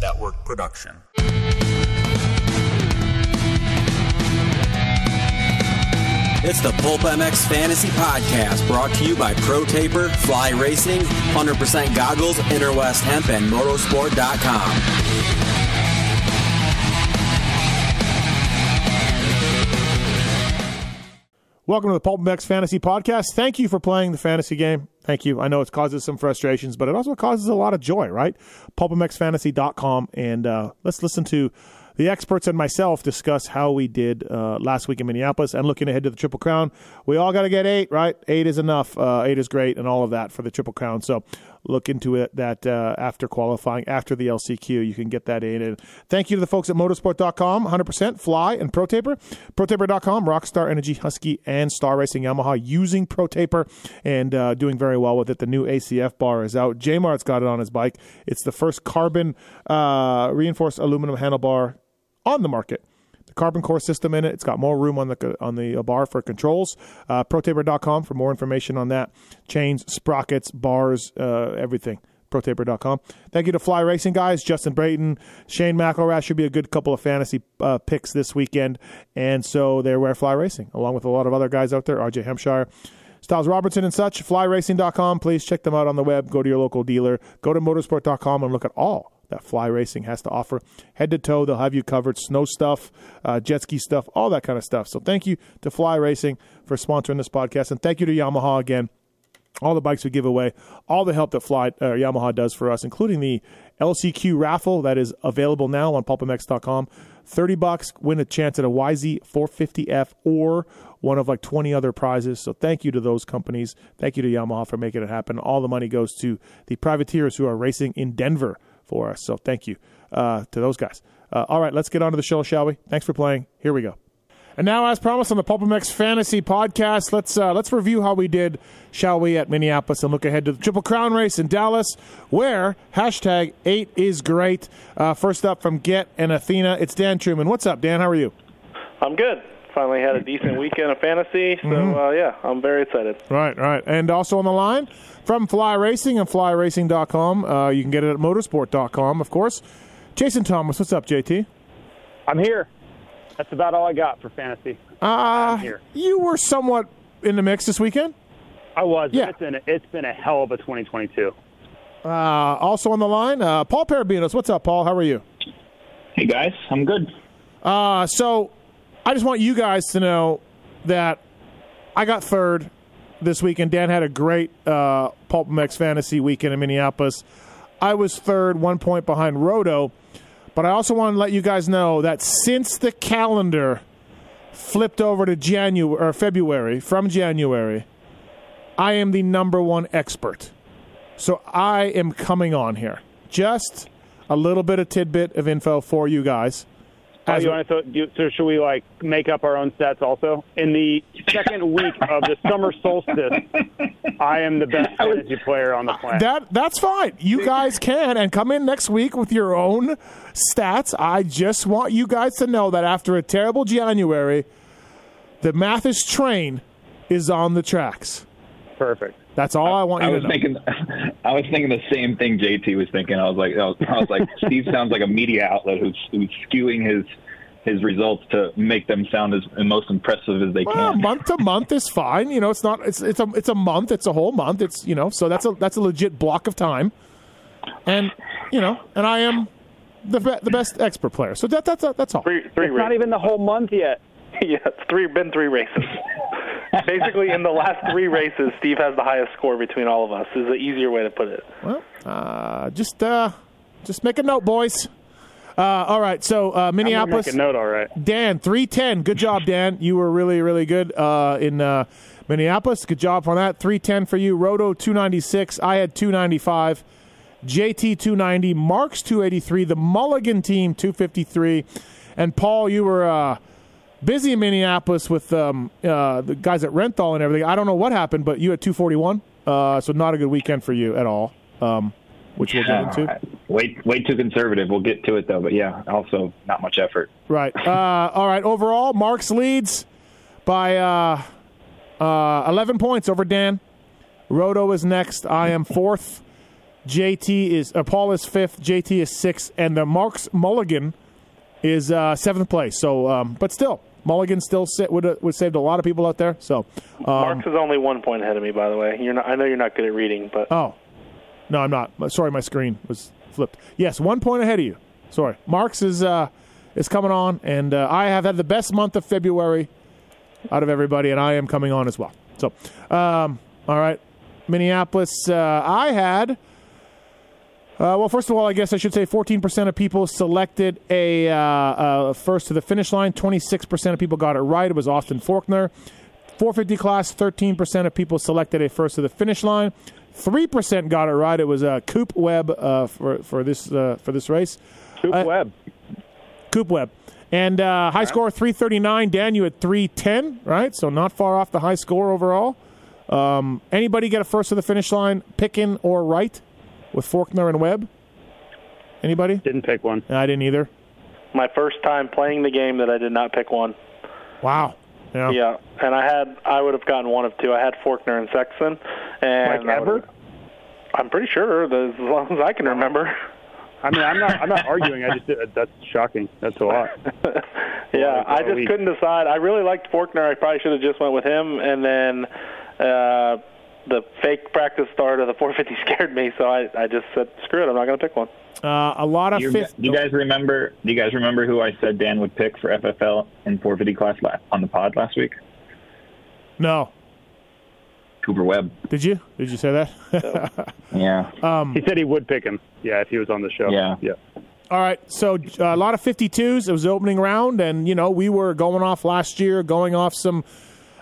Network production. It's the Pulp MX Fantasy Podcast brought to you by Pro Taper, Fly Racing, 100% Goggles, Interwest Hemp, and Motosport.com. Welcome to the Pulp MX Fantasy Podcast. Thank you for playing the fantasy game. Thank you. I know it causes some frustrations, but it also causes a lot of joy, right? PulpMXFantasy.com. And uh, let's listen to the experts and myself discuss how we did uh, last week in Minneapolis and looking ahead to the Triple Crown. We all got to get eight, right? Eight is enough. Uh, eight is great, and all of that for the Triple Crown. So look into it that uh, after qualifying, after the LCQ, you can get that in. And thank you to the folks at motosport.com, 100% Fly and ProTaper. ProTaper.com, Rockstar Energy, Husky, and Star Racing Yamaha using ProTaper and uh, doing very well with it. The new ACF bar is out. J Mart's got it on his bike. It's the first carbon uh, reinforced aluminum handlebar on the market. Carbon core system in it. It's got more room on the on the bar for controls. Uh, ProTaper.com for more information on that. Chains, sprockets, bars, uh, everything. ProTaper.com. Thank you to Fly Racing guys, Justin Brayton, Shane McElrath should be a good couple of fantasy uh, picks this weekend, and so they're where Fly Racing, along with a lot of other guys out there, RJ Hampshire. Stilez Robertson and such, flyracing.com. Please check them out on the web. Go to your local dealer. Go to motosport.com and look at all that Fly Racing has to offer. Head to toe, they'll have you covered. Snow stuff, uh, jet ski stuff, all that kind of stuff. So thank you to Fly Racing for sponsoring this podcast, and thank you to Yamaha again. All the bikes we give away, all the help that Fly uh, Yamaha does for us, including the LCQ raffle that is available now on pulpmx.com. 30 bucks, win a chance at a YZ 450F or one of like 20 other prizes. So thank you to those companies. Thank you to Yamaha for making it happen. All the money goes to the privateers who are racing in Denver for us. So thank you uh, to those guys. Uh, all right, let's get on to the show, shall we? Thanks for playing. Here we go. And now, as promised on the PulpMX Fantasy Podcast, let's uh, let's review how we did, shall we, at Minneapolis, and look ahead to the Triple Crown race in Dallas, where hashtag eight is great. Uh, first up from Get and Athena, it's Dan Truman. What's up, Dan? How are you? I'm good. Finally had a decent weekend of fantasy, so mm-hmm. uh, yeah, I'm very excited. Right, right. And also on the line from Fly Racing and FlyRacing.com. Uh, you can get it at Motosport.com, of course. Jason Thomas, what's up, JT? I'm here. That's about all I got for fantasy. Uh, you were somewhat in the mix this weekend. I was. Yeah. It's been, a, it's been a hell of a 2022. Uh, also on the line, uh, Paul Perebijnos. What's up, Paul? How are you? Hey, guys. I'm good. Uh, so I just want you guys to know that I got third this weekend. Dan had a great uh, Pulp MX fantasy weekend in Minneapolis. I was third, one point behind Roto. But I also want to let you guys know that since the calendar flipped over to January or February from January, I am the number one expert. So I am coming on here. Just a little bit of tidbit of info for you guys. Oh, you want to, do, so should we like make up our own stats also? In the second week of the summer solstice, I am the best fantasy player on the planet. That that's fine. You guys can and come in next week with your own stats. I just want you guys to know that after a terrible January, the Matthes train is on the tracks. Perfect. That's all I, I want you I was to know. Thinking, I was thinking the same thing JT was thinking. I was like, I was, I was like, Steve sounds like a media outlet who's, who's skewing his his results to make them sound as most impressive as they well, can. month to month is fine. You know, it's not. It's it's a it's a month. It's a whole month. It's you know, so that's a that's a legit block of time, and you know, and I am the the best expert player. So that that's that's all. Three, three it's races. not even the whole month yet. yeah, it's three been three races. Basically, in the last three races, Steve has the highest score between all of us. Is the easier way to put it. Well, uh, just uh, just make a note, boys. Uh, all right, so uh, Minneapolis. make a note, all right. Dan, three ten. Good job, Dan. You were really, really good uh, in uh, Minneapolis. Good job on that. Three ten for you. Roto two ninety six. I had two ninety five. JT two ninety. Marks two eighty three. The Mulligan team two fifty three. And Paul, you were uh, busy in Minneapolis with um, uh, the guys at Renthal and everything. I don't know what happened, but you had two forty one. so not a good weekend for you at all. Um, which we'll get into. Way, way too conservative. We'll get to it though, but yeah, also not much effort. Right. Uh, all right. Overall, Marks leads by uh, uh, 11 points over Dan. Roto is next. I am fourth. JT is uh, Paul is fifth, JT is sixth, and the Marks Mulligan is uh, seventh place. So, um, but still, Mulligan still sit, would uh, would saved a lot of people out there. So, um, Marks is only one point ahead of me, by the way. You're not. I know you're not good at reading, but oh, no, I'm not. Sorry, my screen was flipped. Yes, one point ahead of you. Sorry, Marks is uh, is coming on, and uh, I have had the best month of February out of everybody, and I am coming on as well. So, um, all right, Minneapolis. Uh, I had. Uh, well, first of all, I guess I should say 14% of people selected a uh, uh, first to the finish line. 26% of people got it right. It was Austin Forkner. 450 class, 13% of people selected a first to the finish line. 3% got it right. It was uh, Coop Webb uh, for, for, this, uh, for this race. Coop Uh, Webb. Coop Webb. And uh, high score 339. Dan, you had 310, right? So not far off the high score overall. Um, anybody get a first to the finish line, picking or right with Forkner and Webb? Anybody? Didn't pick one. I didn't either. my first time playing the game that I did not pick one. Wow. Yeah. Yeah, and I had I would have gotten one of two. I had Forkner and Sexton, and Like ever? I'm pretty sure that as long as I can remember. I mean, I'm not. I'm not arguing. I just. That's shocking. That's a lot. yeah, Like, I uh, just couldn't decide. I really liked Forkner. I probably should have just went with him, and then uh, the fake practice start of the 450 scared me, so I I just said screw it. I'm not going to pick one. Uh, a lot of Do you, fifth. do you guys remember? Do you guys remember who I said Dan would pick for FFL in 450 class la- on the pod last week? No. Cooper Webb. Did you? Did you say that? Yeah. He said he would pick him. Yeah, if he was on the show. Yeah. Yeah. All right, so uh, a lot of 52s. It was the opening round, and you know we were going off last year, going off some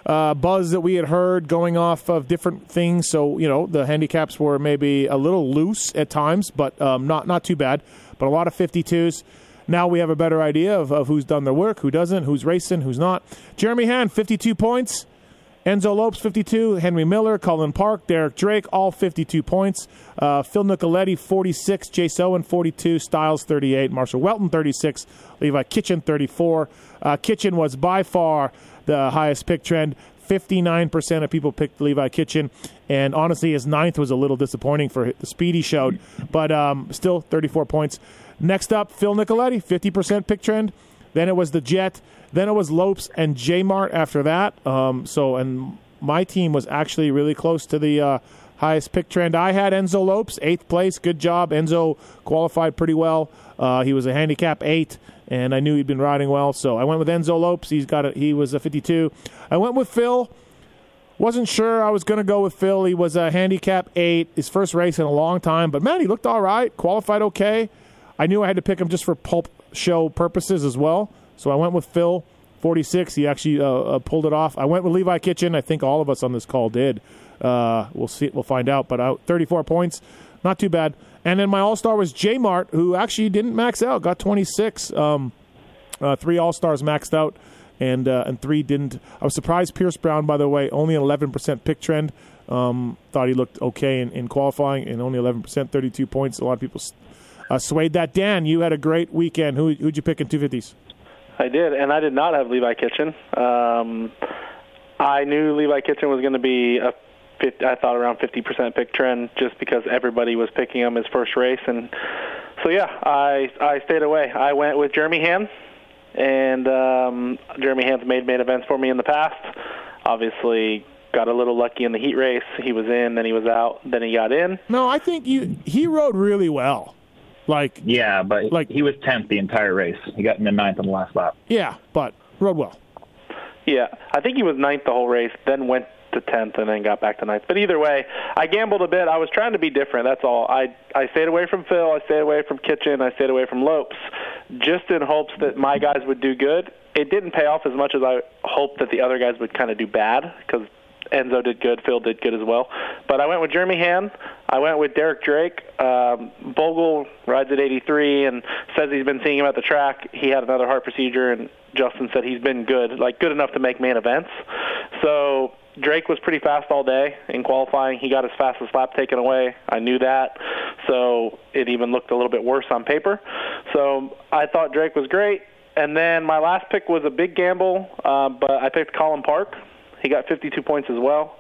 uh, buzz that we had heard, going off of different things. So you know the handicaps were maybe a little loose at times, but um, not not too bad. But a lot of 52s. Now we have a better idea of, of who's done their work, who doesn't, who's racing, who's not. Jeremy Hand, 52 points. Enzo Lopes, 52. Henry Miller, Cullin Park, Derek Drake, all 52 points. Uh, Phil Nicoletti, 46. Jace Owen, 42. Stilez, 38. Marshal Weltin, 36. Levi Kitchen, 34. Uh, Kitchen was by far the highest pick trend. 59% of people picked Levi Kitchen. And honestly, his ninth was a little disappointing for the speed he showed, but um, still 34 points. Next up, Phil Nicoletti, 50% pick trend. Then it was the Jett. Then it was Lopes and J Mart after that. Um, so, and my team was actually really close to the uh, highest pick trend. I had Enzo Lopes, eighth place. Good job. Enzo qualified pretty well. Uh, he was a handicap eight, and I knew he'd been riding well. So I went with Enzo Lopes. He's got a, he was a 52. I went with Phil. Wasn't sure I was going to go with Phil. He was a handicap eight, his first race in a long time. But man, he looked all right, qualified okay. I knew I had to pick him just for pulp show purposes as well. So I went with Phil, 46. He actually uh, uh, pulled it off. I went with Levi Kitchen. I think all of us on this call did. Uh, we'll see. We'll find out. But uh, 34 points, not too bad. And then my All Star was J Mart, who actually didn't max out, got 26. Um, uh, three All Stars maxed out, and uh, and three didn't. I was surprised. Pierce Brown, by the way, only an 11% pick trend. Um, thought he looked okay in, in qualifying, and only 11%, 32 points. A lot of people uh, swayed that. Dan, you had a great weekend. Who who'd you pick in 250s? I did, and I did not have Levi Kitchen. Um, I knew Levi Kitchen was going to be a 50, I thought around 50% pick trend just because everybody was picking him his first race, and so yeah, I I stayed away. I went with Jeremy Hand, and um, Jeremy Hand's made main events for me in the past. Obviously, got a little lucky in the heat race. He was in, then he was out, then he got in. No, I think you he rode really well. Like Yeah, but Like- he was 10th the entire race. He got in the ninth on the last lap. yeah, but rode well. Yeah, I think he was ninth the whole race, then went to tenth, and then got back to ninth. But either way, I gambled a bit. I was trying to be different. That's all. I I stayed away from Phil. I stayed away from Kitchen. I stayed away from Lopes, just in hopes that my guys would do good. It didn't pay off as much as I hoped that the other guys would kind of do bad because Enzo did good, Phil did good as well. But I went with Jeremy Hand. I went with Derek Drake. Um, Bogle rides at 83 and says he's been seeing him at the track. He had another heart procedure, and Justin said he's been good, like good enough to make main events. So Drake was pretty fast all day in qualifying. He got his fastest lap taken away. I knew that. So it even looked a little bit worse on paper. So I thought Drake was great. And then my last pick was a big gamble, uh, but I picked Cullin Park. He got 52 points as well.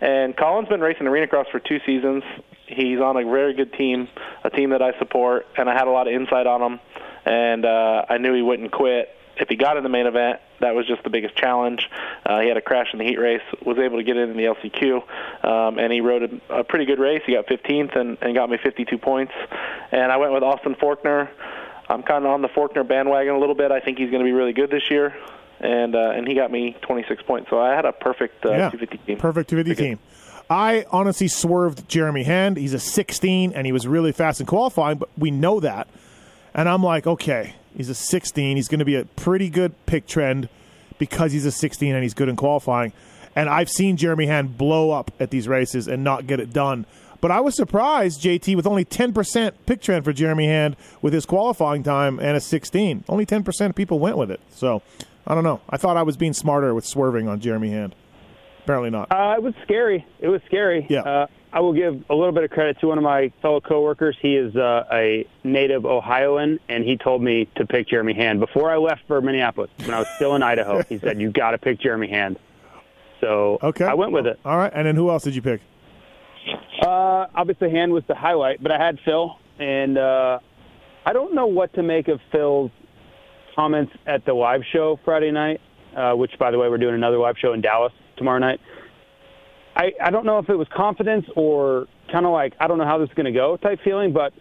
And Cullin's been racing arena cross for two seasons. He's on a very good team, a team that I support, and I had a lot of insight on him, and uh, I knew he wouldn't quit. If he got in the main event, that was just the biggest challenge. Uh, he had a crash in the heat race, was able to get in the LCQ, um, and he rode a, a pretty good race. He got 15th and, and got me 52 points. And I went with Austin Forkner. I'm kind of on the Forkner bandwagon a little bit. I think he's going to be really good this year and uh, and he got me 26 points. So I had a perfect uh, yeah, 250 team. Perfect 250 team. I honestly swerved Jeremy Hand. He's a 16, and he was really fast in qualifying, but we know that. And I'm like, okay, he's a 16. He's going to be a pretty good pick trend because he's a 16 and he's good in qualifying. And I've seen Jeremy Hand blow up at these races and not get it done. But I was surprised, JT, with only 10% pick trend for Jeremy Hand with his qualifying time and a 16. Only 10% of people went with it. So I don't know. I thought I was being smarter with swerving on Jeremy Hand. Apparently not. Uh, it was scary. It was scary. Yeah. Uh, I will give a little bit of credit to one of my fellow coworkers. He is uh, a native Ohioan, and he told me to pick Jeremy Hand before I left for Minneapolis. When I was still in Idaho, he said you got to pick Jeremy Hand. So okay. I went with it. All right. And then who else did you pick? Uh, obviously, Hand was the highlight, but I had Phil, and uh, I don't know what to make of Phil's comments at the live show Friday night, uh, which, by the way, we're doing another live show in Dallas tomorrow night. I, I don't know if it was confidence or kind of like, I don't know how this is going to go type feeling, but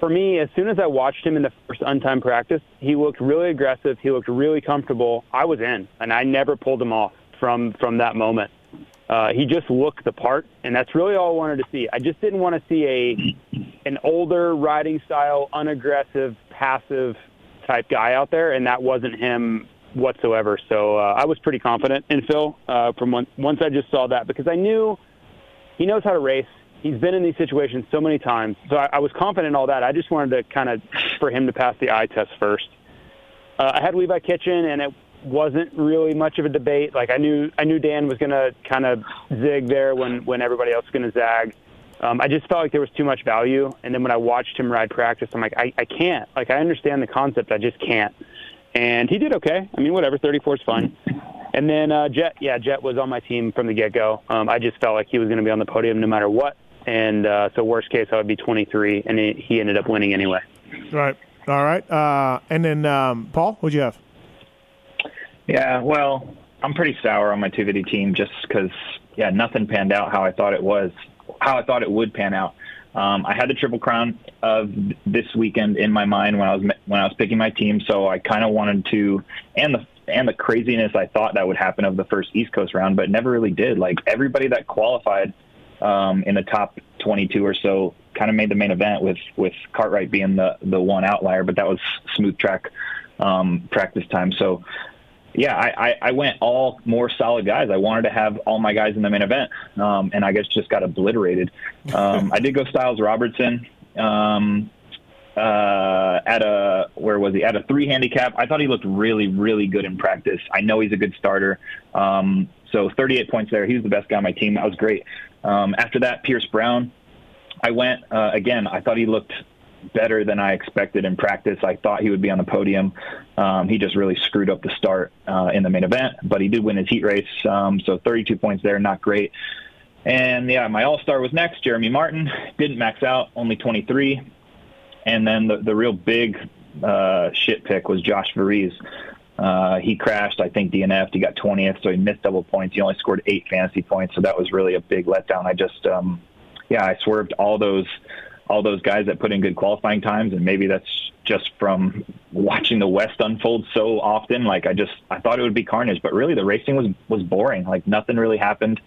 for me, as soon as I watched him in the first untimed practice, he looked really aggressive. He looked really comfortable. I was in, and I never pulled him off from from that moment. Uh, he just looked the part, and that's really all I wanted to see. I just didn't want to see a an older riding style, unaggressive, passive type guy out there, and that wasn't him whatsoever. So uh, I was pretty confident in Phil uh, from one, once I just saw that because I knew he knows how to race. He's been in these situations so many times, so I, I was confident in all that. I just wanted to kind of for him to pass the eye test first. Uh, I had Levi Kitchen, and it wasn't really much of a debate. Like I knew, I knew Dan was going to kind of zig there when when everybody else was going to zag. Um, I just felt like there was too much value, and then when I watched him ride practice, I'm like, I, I can't. Like I understand the concept, I just can't and he did okay. I mean, whatever, 34 is fine. And then uh, Jett, yeah, Jett was on my team from the get go. Um, I just felt like he was going to be on the podium no matter what, and uh, so worst case I would be 23, and he, he ended up winning anyway. Right. All right. Uh, and then um, Paul, what'd you have? Yeah, well, I'm pretty sour on my 250 team just because, yeah, nothing panned out how I thought it was, how I thought it would pan out. Um, I had the triple crown of this weekend in my mind when I was when I was picking my team, so I kind of wanted to, and the and the craziness I thought that would happen of the first East Coast round, but never really did. Like everybody that qualified um, in the top 22 or so kind of made the main event with with Cartwright being the the one outlier, but that was smooth track um, practice time. So yeah, I, I, I went all more solid guys. I wanted to have all my guys in the main event, um, and I guess just got obliterated. Um, I did go Stilez Robertson um, uh, at a where was he at a three handicap. I thought he looked really really good in practice. I know he's a good starter. Um, so 38 points there. He was the best guy on my team. That was great. Um, after that, Pierce Brown. I went uh, again. I thought he looked better than I expected in practice. I thought he would be on the podium. Um, he just really screwed up the start uh, in the main event, but he did win his heat race. Um, so 32 points there, not great. And yeah, my all star was next, Jeremy Martin. Didn't max out, only 23. And then the, the real big uh, shit pick was Josh Varize. Uh, he crashed, I think, DNF'd. He got 20th, so he missed double points. He only scored eight fantasy points, so that was really a big letdown. I just, um, yeah, I swerved all those all those guys that put in good qualifying times, and maybe that's just from watching the West unfold so often. Like I just I thought it would be carnage, but really the racing was was boring. Like nothing really happened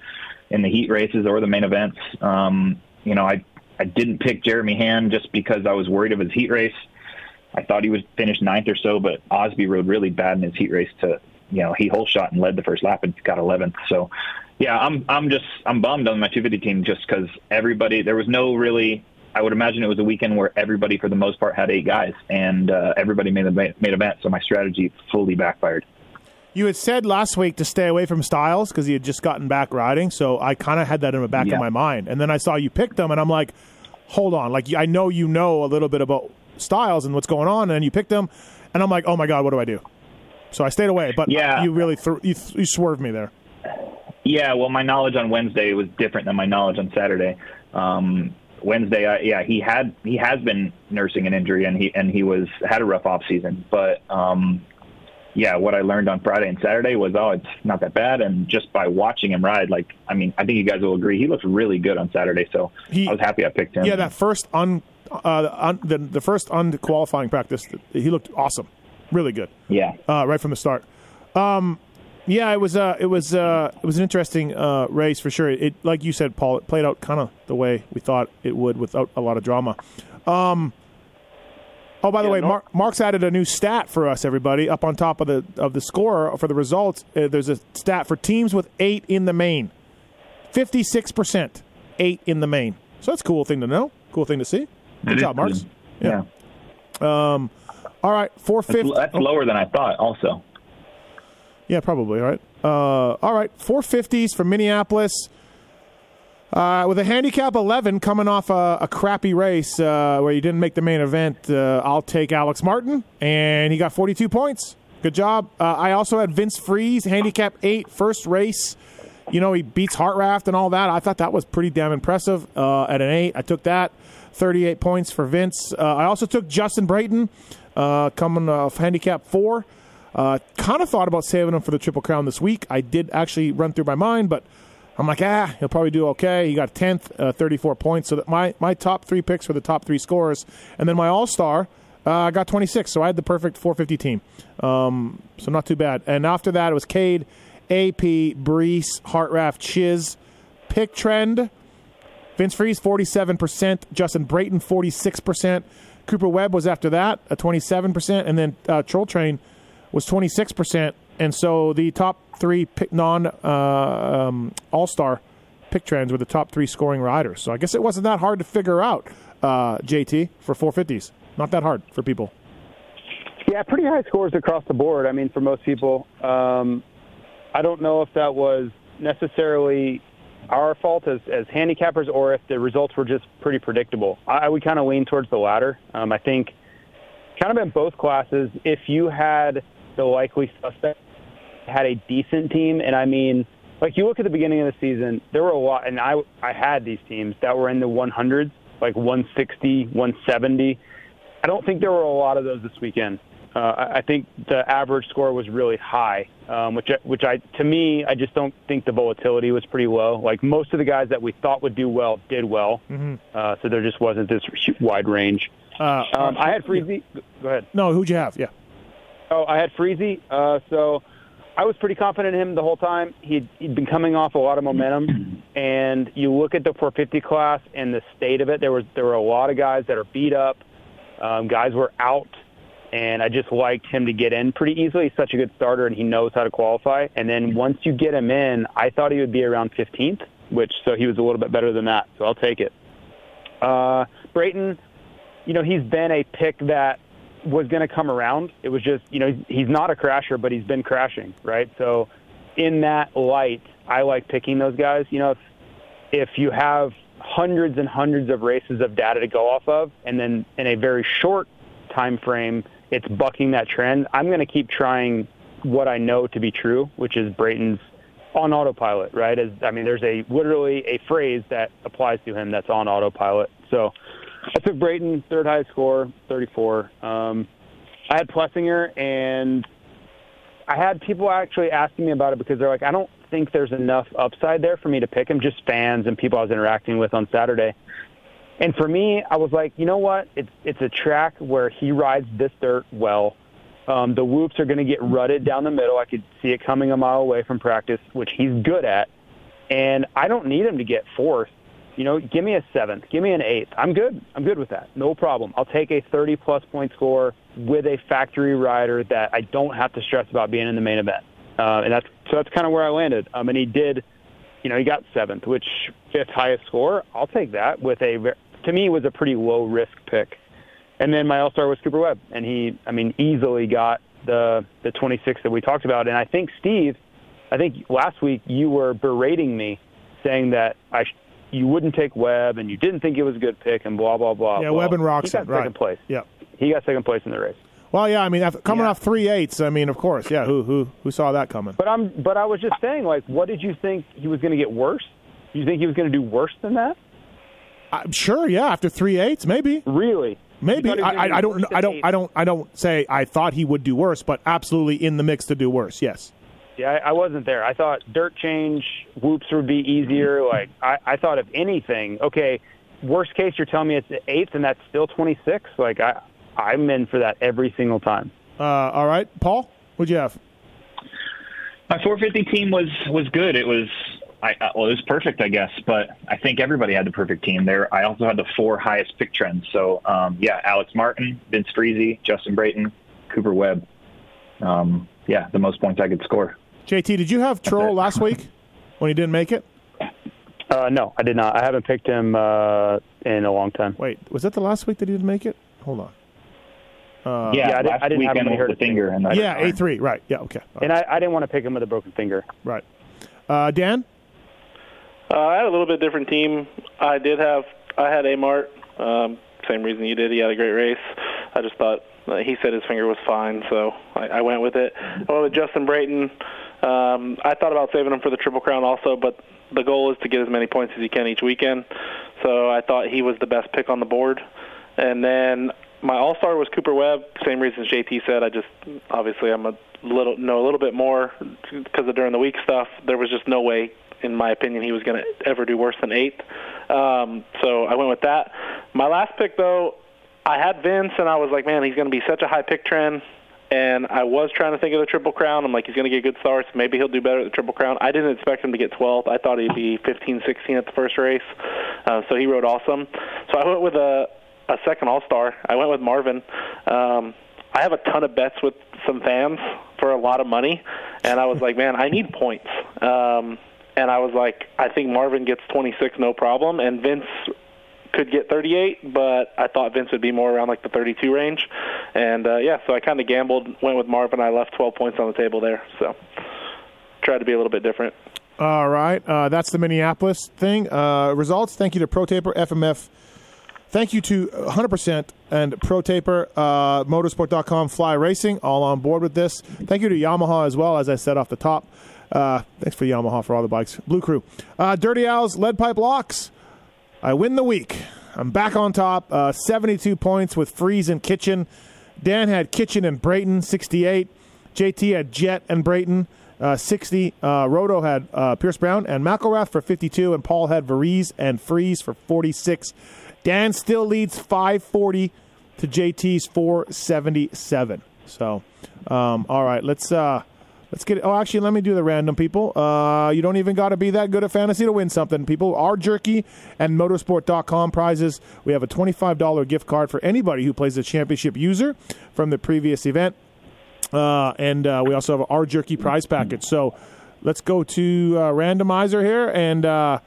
in the heat races or the main events. Um, you know, I I didn't pick Jeremy Hand just because I was worried of his heat race. I thought he would finish ninth or so, but Osby rode really bad in his heat race to you know he whole shot and led the first lap and got 11th. So yeah, I'm I'm just I'm bummed on my 250 team just because everybody there was no really I would imagine it was a weekend where everybody, for the most part, had eight guys, and uh, everybody made a made event. So my strategy fully backfired. You had said last week to stay away from Stilez because he had just gotten back riding. So I kind of had that in the back yeah. of my mind, and then I saw you pick them, and I'm like, hold on, like I know you know a little bit about Stilez and what's going on, and you picked them, and I'm like, oh my god, what do I do? So I stayed away, but yeah. you really th- you, th- you swerved me there. Yeah, well, my knowledge on Wednesday was different than my knowledge on Saturday. Um, Wednesday, I, yeah, he had he has been nursing an injury and he and he was had a rough off season. But um, yeah, what I learned on Friday and Saturday was oh, it's not that bad. And just by watching him ride, like I mean, I think you guys will agree, he looked really good on Saturday. So He- I was happy I picked him. Yeah, that first un, uh, un the, the first unqualifying practice, he looked awesome, really good. yeah. uh, right from the start. Um, yeah, it was uh, it was uh, it was an interesting uh, race for sure. It like you said, Paul, it played out kind of the way we thought it would, without a lot of drama. Um, oh, by the Yeah, way, no- Mark, Mark's added a new stat for us, everybody, up on top of the of the score for the results. Uh, there's a stat for teams with eight in the main, fifty six percent, eight in the main. So that's a cool thing to know. Cool thing to see. Good It job, Marks. good. Yeah. Yeah. Um, all right, four That's, fifty. that's lower than I thought. Also, Yeah, probably. Right. Uh, all right. Four fifties for Minneapolis. Uh, with a handicap 11 coming off a, a crappy race uh, where you didn't make the main event, uh, I'll take Alex Martin, and he got 42 points. Good job. Uh, I also had Vince Friese, handicap 8, first race. You know, he beats Hartranft and all that. I thought that was pretty damn impressive uh, at an 8. I took that. 38 points for Vince. I also took Justin Brayton, coming off handicap 4. Uh, kind of thought about saving him for the Triple Crown this week. I did actually run through my mind, but I'm like, ah, he'll probably do okay. He got 10th, uh, 34 points. So that my, my top three picks were the top three scores. And then my All Star uh, got 26. So I had the perfect 450 team. Um, so not too bad. And after that, it was Cade, AP, Brees, Hartranft, Chiz, Pick Trend, Vince Friese, 47%. Justin Brayton, 46%. Cooper Webb was after that, a 27%. And then uh, Troll Train was 26%. And so the top three non uh, um, All Star pick trends were the top three scoring riders. So I guess it wasn't that hard to figure out, uh, JT, for 450s. Not that hard for people. Yeah, pretty high scores across the board. I mean, for most people, um, I don't know if that was necessarily our fault as, as handicappers or if the results were just pretty predictable. I, I would kind of lean towards the latter. Um, I think, kind of in both classes, if you had the likely suspect had a decent team, and I mean, like you look at the beginning of the season, there were a lot, and I I had these teams that were in the 100s, like 160, 170. I don't think there were a lot of those this weekend. Uh, I I think the average score was really high, um, which which I to me I just don't think the volatility was pretty low. Like most of the guys that we thought would do well did well, uh, so there just wasn't this wide range. Uh, Um, I had Freezy. Go ahead. no, who'd you have? Yeah. Oh, I had Freezy. Uh, so I was pretty confident in him the whole time. He'd, he'd been coming off a lot of momentum, and you look at the 450 class and the state of it. There was there were a lot of guys that are beat up. Um, guys were out, and I just liked him to get in pretty easily. He's such a good starter, and he knows how to qualify. And then once you get him in, I thought he would be around 15th, which so he was a little bit better than that. So I'll take it. Uh, Brayton, you know, he's been a pick that was going to come around. It was just, you know, he's not a crasher, but he's been crashing, right? So, in that light, I like picking those guys. You know, if if you have hundreds and hundreds of races of data to go off of, and then in a very short time frame, it's bucking that trend. I'm going to keep trying what I know to be true, which is Brayton's on autopilot, right? As I mean, there's a literally a phrase that applies to him that's on autopilot. So I took Brayton, third highest score, 34. Um, I had Plessinger, and I had people actually asking me about it because they're like, I don't think there's enough upside there for me to pick him. Just fans and people I was interacting with on Saturday. And for me, I was like, you know what? It's it's a track where he rides this dirt well. Um, the whoops are going to get rutted down the middle. I could see it coming a mile away from practice, which he's good at. And I don't need him to get fourth. You know, give me a seventh, give me an eighth. I'm good. I'm good with that. No problem. I'll take a 30 plus point score with a factory rider that I don't have to stress about being in the main event. Uh, and that's so that's kind of where I landed. Um, and he did, you know, he got seventh, which fifth highest score. I'll take that with a to me was a pretty low risk pick. And then my all star was Cooper Webb, and he, I mean, easily got the the 26 that we talked about. And I think Steve, I think last week you were berating me, saying that I you wouldn't take Webb and you didn't think it was a good pick and blah blah blah. Yeah, Webb and he Roxon, right. second place. Yeah. He got second place in the race. Well, yeah, I mean, after, coming Yeah. off three eights, I mean, of course, yeah. Who who who saw that coming? But I'm but I was just saying, like, what did you think he was going to get worse? Do you think he was going to do worse than that? I'm sure, yeah. After three eights, maybe, Really? maybe. You thought he was I, I, I don't, worse know- than I don't, eight? I don't, I don't say I thought he would do worse, but absolutely in the mix to do worse. Yes. Yeah, I, I wasn't there. I thought dirt change whoops would be easier. Like I, I thought if anything, okay, worst case you're telling me it's the eighth and that's still 26. Like I, I'm in for that every single time. Uh, all right, Paul, what'd you have? My 450 team was was good. It was I I- well, it was perfect, I guess. But I think everybody had the perfect team there. I also had the four highest pick trends. So um, yeah, Alex Martin, Vince Freezy, Justin Brayton, Cooper Webb. Um, yeah, the most points I could score. JT, did you have Troll last week when he didn't make it? Uh, no, I did not. I haven't picked him uh, in a long time. Wait, was that the last week that he didn't make it? Hold on. Uh, yeah, yeah, I didn't- last I didn't have him he with hurt the his finger. And yeah, A three, right? Yeah, okay, And I, I didn't want to pick him with a broken finger. right. Uh, Dan, Uh, I had a little bit different team. I did have I had Amart. Um, same reason you did. He had a great race. I just thought uh, he said his finger was fine, so I, I went with it. I went with Justin Brayton. Um, I thought about saving him for the Triple Crown also, but the goal is to get as many points as you can each weekend. So I thought he was the best pick on the board. And then my All Star was Cooper Webb. Same reasons JT said. I just obviously I'm a little know a little bit more because of during the week stuff. There was just no way, in my opinion, he was going to ever do worse than eighth. Um, so I went with that. My last pick though, I had Vince, and I was like, man, he's going to be such a high pick trend. And I was trying to think of the Triple Crown. I'm like, he's going to get good starts. Maybe he'll do better at the Triple Crown. I didn't expect him to get 12th. I thought he'd be 15, 16 at the first race. Uh, so he rode awesome. So I went with a a second All Star. I went with Marvin. Um, I have a ton of bets with some fans for a lot of money, and I was like, man, I need points. Um, and I was like, I think Marvin gets 26, no problem, and Vince could get 38, but I thought Vince would be more around like the 32 range. And uh, yeah, so I kind of gambled, went with Marvin. I left 12 points on the table there, so tried to be a little bit different. All right, uh, that's the Minneapolis thing. Uh, results. Thank you to ProTaper, FMF. Thank you to 100% and ProTaper, uh, Motosport.com, Fly Racing, all on board with this. Thank you to Yamaha as well, as I said off the top. Uh, thanks for Yamaha for all the bikes. Blue Crew. Uh, Dirty Owls, Lead Pipe Locks. I win the week. I'm back on top. Uh, 72 points with Friese and Kitchen. Dan had Kitchen and Brayton, 68. JT had Jett and Brayton, uh, 60. Uh, Roto had uh, Pierce Brown and McElrath for 52. And Paul had Varize and Friese for 46. Dan still leads 540 to JT's 477. So, um, all right, let's. Uh, Let's get it. Oh, actually, let me do the random people. Uh, you don't even got to be that good at fantasy to win something. People, our jerky and motosport.com prizes. We have a $25 gift card for anybody who plays the championship user from the previous event. Uh, and uh, we also have our jerky prize package. So let's go to uh, randomizer here. And uh,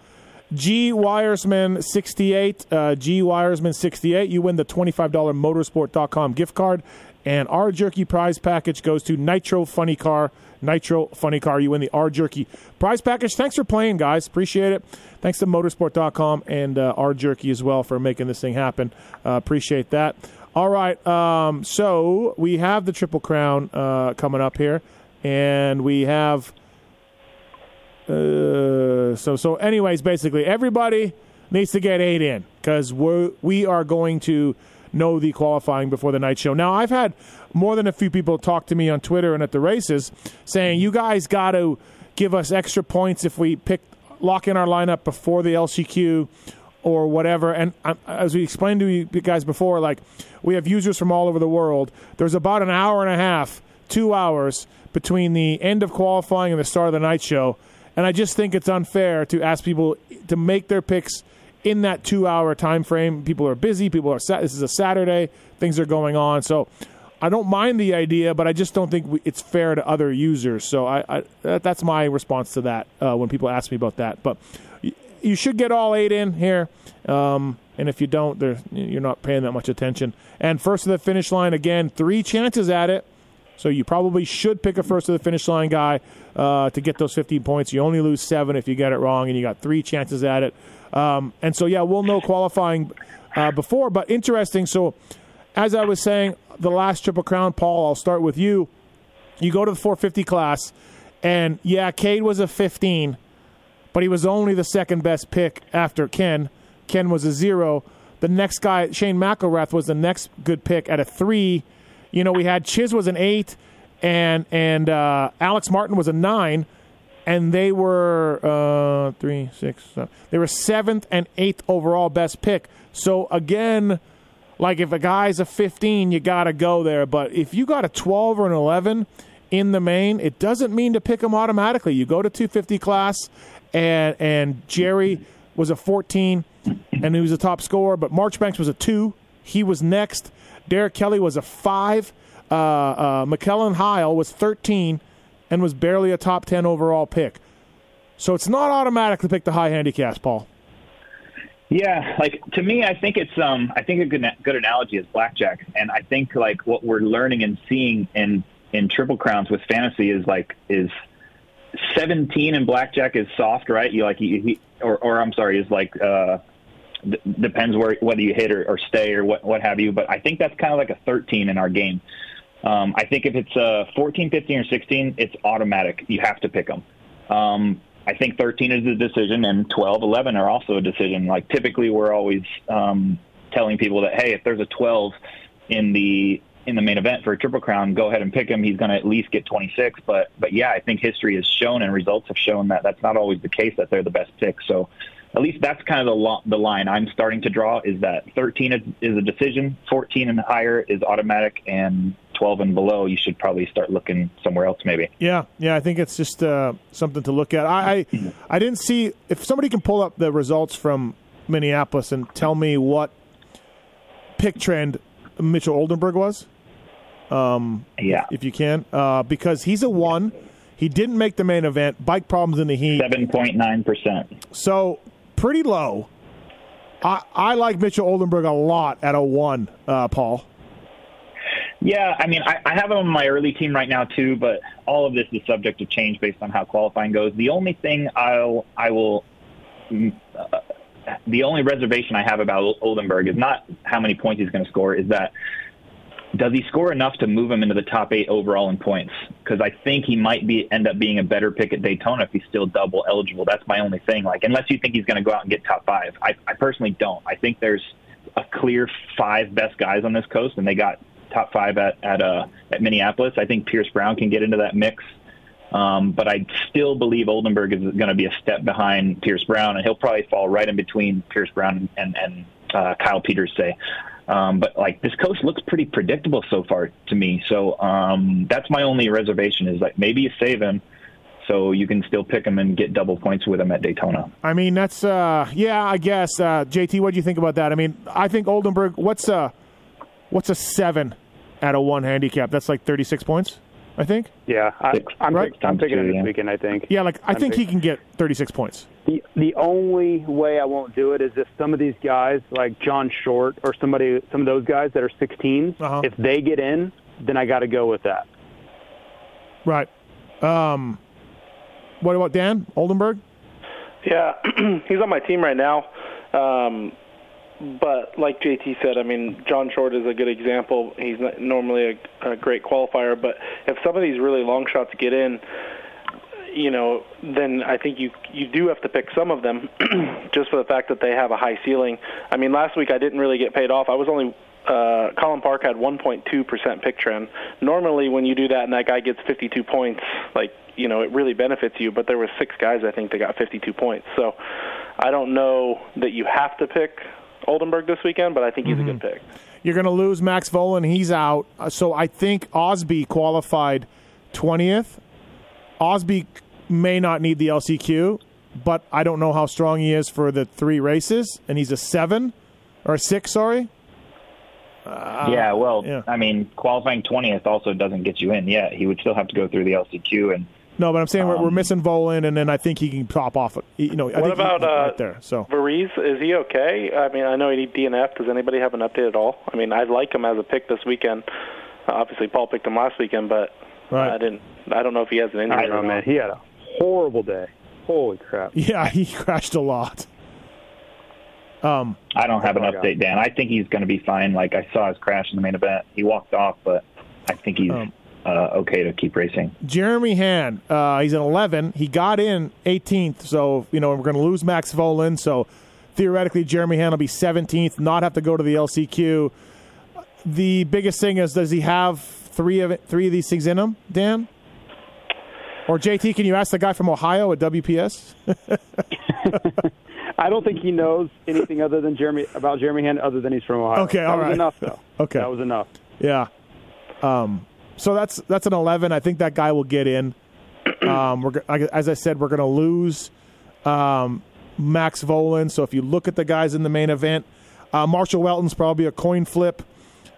G Wiresman 68, uh, G Wiresman 68, you win the $25 motosport.com gift card. And our jerky prize package goes to Nitro Funny Car. Nitro Funny Car. You win the R Jerky prize package. Thanks for playing, guys. Appreciate it. Thanks to motosport.com and uh, R Jerky as well for making this thing happen. Uh, appreciate that. All right. Um, so we have the Triple Crown uh, coming up here, and we have. Uh, so so. Anyways, basically, everybody needs to get eight in because we we are going to know the qualifying before the night show. Now, I've had more than a few people talk to me on Twitter and at the races saying you guys got to give us extra points if we pick lock in our lineup before the LCQ or whatever. And as we explained to you guys before, like we have users from all over the world. There's about an hour and a half, two hours between the end of qualifying and the start of the night show. And I just think it's unfair to ask people to make their picks in that two-hour time frame. People are busy. People are. Sat. This is a Saturday. Things are going on. So I don't mind the idea, but I just don't think we, it's fair to other users. So I, I that's my response to that uh, when people ask me about that. But y- you should get all eight in here. Um, and if you don't, you're not paying that much attention. And first to the finish line again, three chances at it. So you probably should pick a first to the finish line guy uh, to get those 15 points. You only lose seven if you get it wrong, and you got three chances at it. Um, and so yeah, we'll know qualifying uh, before. But interesting. So as I was saying, the last Triple Crown, Paul. I'll start with you. You go to the 450 class, and yeah, Cade was a 15, but he was only the second best pick after Ken Ken was a zero. The next guy, Shane McElrath, was the next good pick at a three. You know, we had Chiz was an eight, and and uh, Alex Martin was a nine, and they were uh, three, six, seven. They were seventh and eighth overall best pick. So again, like if a guy's a 15, you got to go there. But if you got a 12 or an 11 in the main, it doesn't mean to pick them automatically. You go to 250 class, and and Jerry was a 14, and he was a top scorer. But Marchbanks was a two. He was next. Derek Kelley was a five. Uh, uh, McKellen Heil was 13 and was barely a top 10 overall pick. So it's not automatic to pick the high handicaps, Paul. Yeah, like to me, I think it's um, I think a good good analogy is blackjack, and I think like what we're learning and seeing in in triple crowns with fantasy is like is 17 in blackjack is soft, right? You like he, or or I'm sorry, is like uh, d- depends where whether you hit or, or stay or what what have you. But I think that's kind of like a 13 in our game. Um, I think if it's uh, 14, 15, or 16, it's automatic. You have to pick them. Um, I think 13 is a decision, and 12, 11 are also a decision. Like typically, we're always um, telling people that hey, if there's a 12 in the in the main event for a triple crown, go ahead and pick him. He's going to at least get 26. But but yeah, I think history has shown and results have shown that that's not always the case that they're the best pick. So at least that's kind of the lo- the line I'm starting to draw is that 13 is, is a decision, 14 and higher is automatic, and 12 and below, you should probably start looking somewhere else, maybe. Yeah, yeah, I think it's just uh, something to look at. I, I, I didn't see if somebody can pull up the results from Minneapolis and tell me what pick trend Mitchell Oldenburg was. Um, yeah, if you can, uh, because he's a one. He didn't make the main event. Bike problems in the heat. Seven point nine percent. So pretty low. I, I like Mitchell Oldenburg a lot at a one, uh, Paul. Yeah, I mean, I, I have him on my early team right now too, but all of this is subject to change based on how qualifying goes. The only thing I'll I will uh, the only reservation I have about Oldenburg is not how many points he's going to score, is that does he score enough to move him into the top eight overall in points? Because I think he might be end up being a better pick at Daytona if he's still double eligible. That's my only thing. Like, unless you think he's going to go out and get top five, I, I personally don't. I think there's a clear five best guys on this coast, and they got top five at at uh, at Minneapolis. I think Pierce Brown can get into that mix. Um, but I still believe Oldenburg is going to be a step behind Pierce Brown, and he'll probably fall right in between Pierce Brown and, and uh, Kyle Peters, say. Um, but like this coast looks pretty predictable so far to me. So um, that's my only reservation is like maybe you save him so you can still pick him and get double points with him at Daytona. I mean, that's uh, yeah, I guess. Uh, JT, what do you think about that? I mean, I think Oldenburg. What's a what's a seven at a one handicap? That's like thirty six points. I think. Yeah, I, I'm, right? I'm picking him Two, this weekend. I think. Yeah, like I I'm think he can get thirty six points. The the only way I won't do it is if some of these guys like John Short or somebody some of those guys that are 16s, Uh-huh. if they get in, then I got to go with that. Right. Um, what about Dan Oldenburg? Yeah, he's on my team right now. Um, but like JT said, I mean, John Short is a good example. He's not normally a, a great qualifier, but if some of these really long shots get in, you know, then I think you you do have to pick some of them, just for the fact that they have a high ceiling. I mean, last week I didn't really get paid off. I was only uh, Cullin Park had 1.2% pick trend. Normally, when you do that and that guy gets 52 points, like you know, it really benefits you. But there were six guys I think that got 52 points. So I don't know that you have to pick Oldenburg this weekend, but I think he's a good pick. You're going to lose Max Vohland. He's out. Uh, So I think Osby qualified 20th. Osby may not need the LCQ, but I don't know how strong he is for the three races. And he's a seven or a six, sorry. yeah, well, yeah. I mean, qualifying 20th also doesn't get you in yet. He would still have to go through the LCQ and No, but I'm saying we're, we're Um, missing Vohland, and then I think he can top off. You know, I What think he- about, uh, right there? So Varize, is he okay? I mean, I know he need DNF. Does anybody have an update at all? I mean, I like him as a pick this weekend. Uh, obviously, Paul picked him last weekend, but Right. I didn't. I don't know if he has an injury. I don't know, man. He had a horrible day. Holy crap! yeah, he crashed a lot. Um, I don't have an Oh, my God. update, Dan. I think he's going to be fine. Like I saw his crash in the main event. He walked off, but I think he's Um, uh, okay to keep racing. Jeremy Hand, uh, he's an 11. He got in 18th, so you know we're going to lose Max Vohland. So theoretically Jeremy Hand will be 17th, not have to go to the LCQ. The biggest thing is, does he have three of it, three of these things in him, Dan? Or JT, can you ask the guy from Ohio at WPS? I don't think he knows anything other than Jeremy about Jeremy Hand, other than he's from Ohio. Okay, that all was right. enough though. Okay. that was enough. Yeah. Um, so that's that's an 11. I think that guy will get in. Um, we're as I said, we're going to lose um, Max Vohland. So if you look at the guys in the main event, uh, Marshal Weltin's probably a coin flip.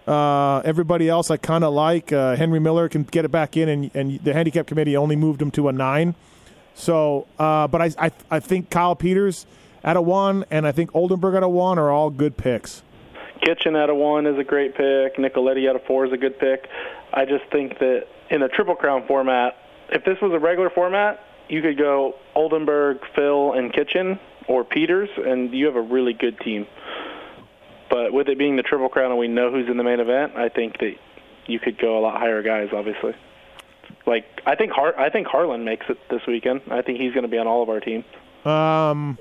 Uh, everybody else I kind of like. Uh, Henry Miller can get it back in, and, and the handicap committee only moved him to a nine. So, uh, but I, I I think Kyle Peters at a one, and I think Oldenburg at a one are all good picks. Kitchen at a one is a great pick. Nicoletti at a four is a good pick. I just think that in a triple crown format, if this was a regular format, you could go Oldenburg, Phil, and Kitchen, or Peters, and you have a really good team. But with it being the triple crown and we know who's in the main event, I think that you could go a lot higher guys. Obviously, like I think Har- I think Harlan makes it this weekend. I think he's going to be on all of our teams. Um,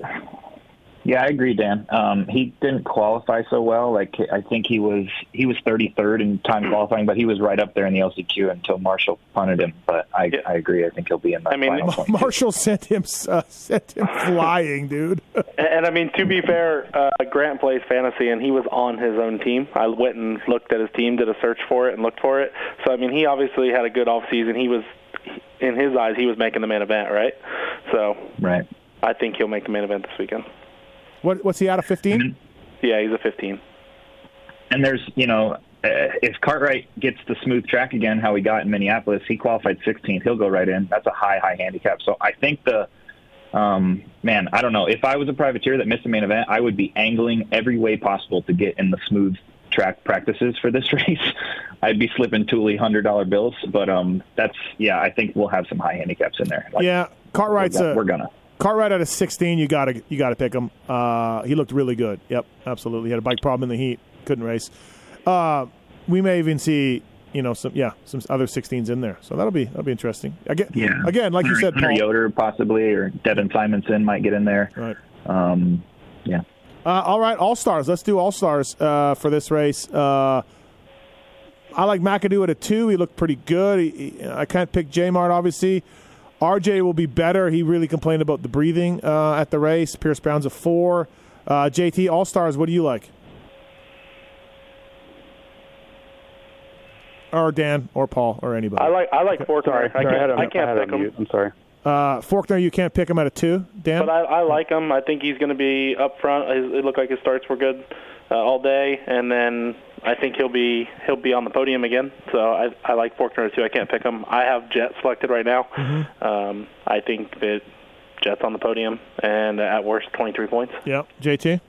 Yeah, I agree, Dan. Um, he didn't qualify so well. Like I think he was he was 33rd in time qualifying, but he was right up there in the LCQ until Marshal punted him. But I, Yeah. I agree. I think he'll be in the I mean, final. 22. Marshal sent him uh, sent him flying, dude. And, and I mean, to be fair, uh, Grant plays fantasy, and he was on his own team. I went and looked at his team, did a search for it, and looked for it. So I mean, he obviously had a good off season. He was, in his eyes, he was making the main event, right? So right. I think he'll make the main event this weekend. What, what's he out of fifteen? Yeah, he's a 15. And there's, you know, uh, if Cartwright gets the smooth track again, how he got in Minneapolis, he qualified 16th. He'll go right in. That's a high, high handicap. So I think the, um, man, I don't know. If I was a privateer that missed the main event, I would be angling every way possible to get in the smooth track practices for this race. I'd be slipping Thule hundred dollar bills, but um, that's yeah. I think we'll have some high handicaps in there. Like, Yeah, Cartwright's we're, a we're gonna. Cartwright out of sixteen. You got to you got to pick him. Uh, he looked really good. Yep, absolutely. He had a bike problem in the heat. Couldn't race. Uh, we may even see you know some yeah some other 16s in there. So that'll be that'll be interesting. Again, Yeah. again, like you said, Paul. Yoder possibly, or Devin Simonson might get in there. Right. Um, yeah. Uh, all right, all stars. Let's do all stars uh, for this race. Uh, I like McAdoo at a two. He looked pretty good. He, he- I can't pick J Mart, obviously. RJ will be better. He really complained about the breathing uh, at the race. Pierce Brown's a four. Uh, JT, all stars. What do you like? Or Dan, or Paul, or anybody. I like I like Forkner. Sorry, I sorry, I had can't, him, I I can't him pick him. I'm sorry. Uh, Forkner, you can't pick him at a two. Dan, But I, I like him. I think he's going to be up front. It looked like his starts were good uh, all day, and then I think he'll be he'll be on the podium again. So I I like Forkner too. I can't pick him. I have Jett selected right now. Um, I think that Jett's on the podium, and at worst, 23 points. yeah. JT,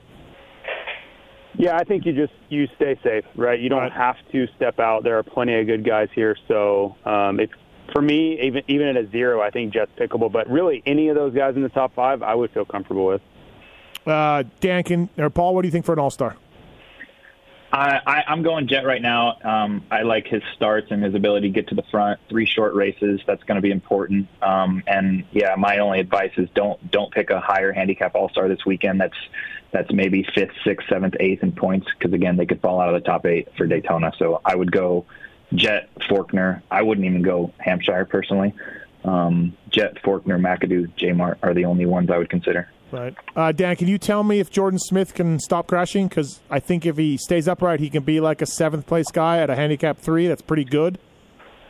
Yeah, I think you just you stay safe, right? You don't Right. have to step out. There are plenty of good guys here. So um, if for me, even even at a zero, I think Jett's pickable. But really, any of those guys in the top five, I would feel comfortable with. uh, Dan, can or Paul? What do you think for an all star? I, I, I'm going Jett right now. Um, I like his starts and his ability to get to the front. Three short races, that's going to be important. Um, and yeah, my only advice is don't don't pick a higher handicap All Star this weekend. That's that's maybe fifth, sixth, seventh, eighth in points because again they could fall out of the top eight for Daytona. So I would go Jett, Forkner. I wouldn't even go Hampshire personally. Um, Jett, Forkner, McAdoo, J Mart are the only ones I would consider. Right. Uh, Dan, can you tell me if Jordan Smith can stop crashing? Because I think if he stays upright, he can be like a seventh place guy at a handicap three. That's pretty good.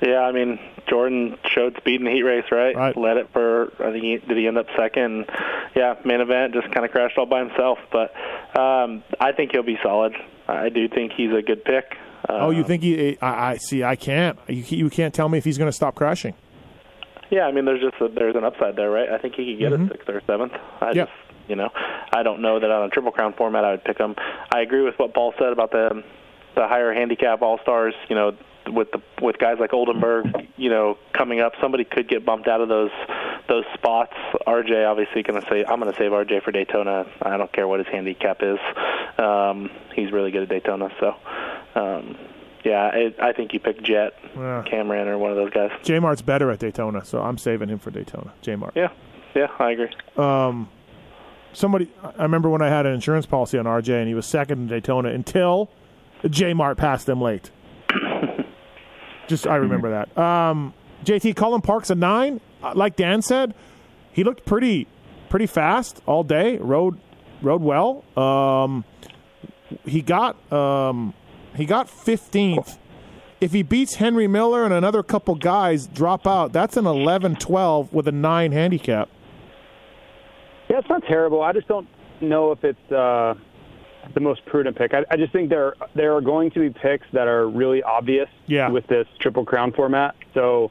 Yeah, I mean Jordan showed speed in the heat race, right? Right. Led it for I think he, did he end up second? Yeah, main event just kind of crashed all by himself. But um, I think he'll be solid. I do think he's a good pick. Uh, oh, you think he? I, I see. I can't. You, you can't tell me if he's going to stop crashing. Yeah, I mean there's just a, there's an upside there, right? I think he could get a sixth or seventh. I Yeah. just you know I don't know that on a triple crown format I would pick him. I agree with what Paul said about the the higher handicap all stars. You know with the with guys like Oldenburg, you know, coming up, somebody could get bumped out of those those spots. RJ obviously going to say, I'm going to save RJ for Daytona. I don't care what his handicap is. Um, he's really good at Daytona, so um, yeah, it, I think you pick Jett, Yeah. Cameron, or one of those guys. J Mart's better at Daytona, so I'm saving him for Daytona. J Mart. Yeah, yeah, I agree. somebody. I remember when I had an insurance policy on RJ, and he was second in Daytona until J Mart passed him late. Just I remember that. Um, JT Cullin Park's a nine. Uh, Like Dan said, he looked pretty pretty fast all day. Rode rode well. Um, he got um, he got fifteenth. If he beats Henry Miller and another couple guys drop out, that's an 11-12 with a nine handicap. Yeah, it's not terrible. I just don't know if it's uh, the most prudent pick. I, I just think there there are going to be picks that are really obvious Yeah. with this triple crown format. So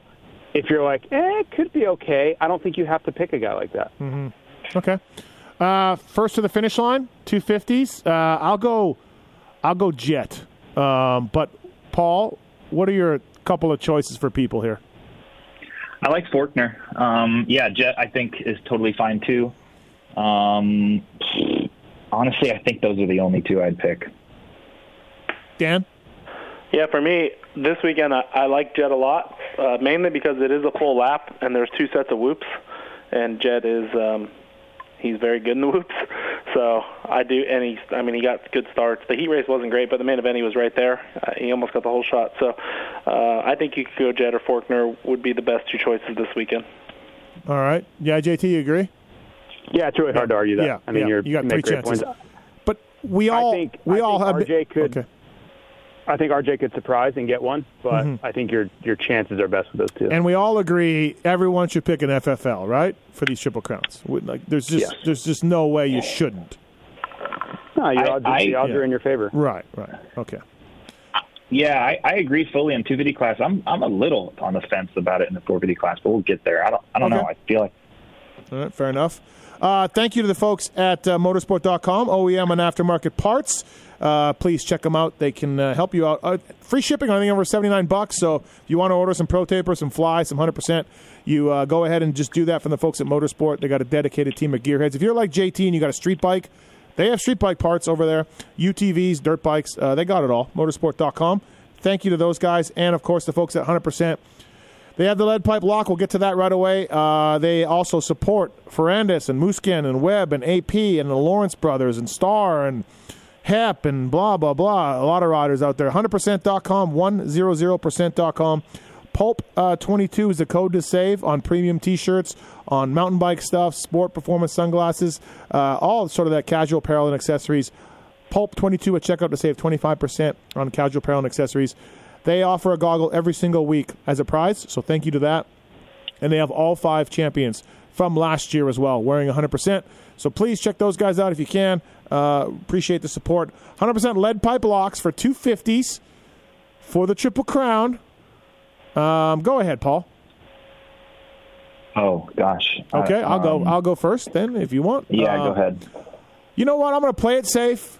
if you're like, eh, it could be okay, I don't think you have to pick a guy like that. Okay. Uh, first to the finish line, two fifties. Uh, I'll go. I'll go Jett. Um, but Paul, what are your couple of choices for people here? I like Forkner. Um, yeah, Jett I think is totally fine too. Um, honestly, I think those are the only two I'd pick. Dan. Yeah, for me, this weekend I, I like Jett a lot, uh, mainly because it is a full lap and there's two sets of whoops, and Jett is um, he's very good in the whoops. So I do, and he's I mean he got good starts. The heat race wasn't great, but the main event he was right there. Uh, he almost got the whole shot. So uh, I think you could go Jett or Forkner would be the best two choices this weekend. All right. Yeah, JT, you agree? Yeah, it's really hard to argue that. Yeah, I mean, yeah. you're You got three great chances. points. But we all think- we I all think have RJ could- okay. I think RJ could surprise and get one, but Mm-hmm. I think your your chances are best with those two. and we all agree everyone should pick an FFL, right? For these triple crowns. Like there's just Yes. there's just no way you shouldn't. no, your I- odds, I- the odds yeah. are in your favor. Right, right. Okay. Yeah, I, I agree fully in 250 class. I'm I'm a little on the fence about it in the 450 class, but we'll get there. I don't I don't Okay. know. I feel like All right, fair enough. Uh, thank you to the folks at uh, motosport.com, OEM and aftermarket parts. Uh, please check them out. They can uh, help you out. Uh, free shipping, I think, over 79 bucks. So if you want to order some Pro Taper, some Fly, some 100%, you uh, go ahead and just do that from the folks at Motosport. They got a dedicated team of gearheads. If you're like JT and you got a street bike, they have street bike parts over there. UTVs, dirt bikes, uh, they got it all. Motosport.com. Thank you to those guys. And, of course, the folks at 100%. They have the lead pipe lock. We'll get to that right away. Uh, they also support Ferrandis and Musquin and Webb and AP and the Lawrence brothers and Star and Hep and blah, blah, blah. A lot of riders out there. 100%.com, 100%.com. Pulp uh, 22 is the code to save on premium t shirts, on mountain bike stuff, sport performance sunglasses, uh, all sort of that casual apparel and accessories. Pulp 22 at checkout to save 25% on casual apparel and accessories. They offer a goggle every single week as a prize, so thank you to that. And they have all five champions from last year as well, wearing 100%. So please check those guys out if you can. Uh, appreciate the support. 100% lead pipe locks for 250s for the Triple Crown. Um, go ahead, Paul. oh gosh. Okay, Uh, I'll go. um, I'll go first then, if you want. yeah, Uh, go ahead. You know what? I'm going to play it safe.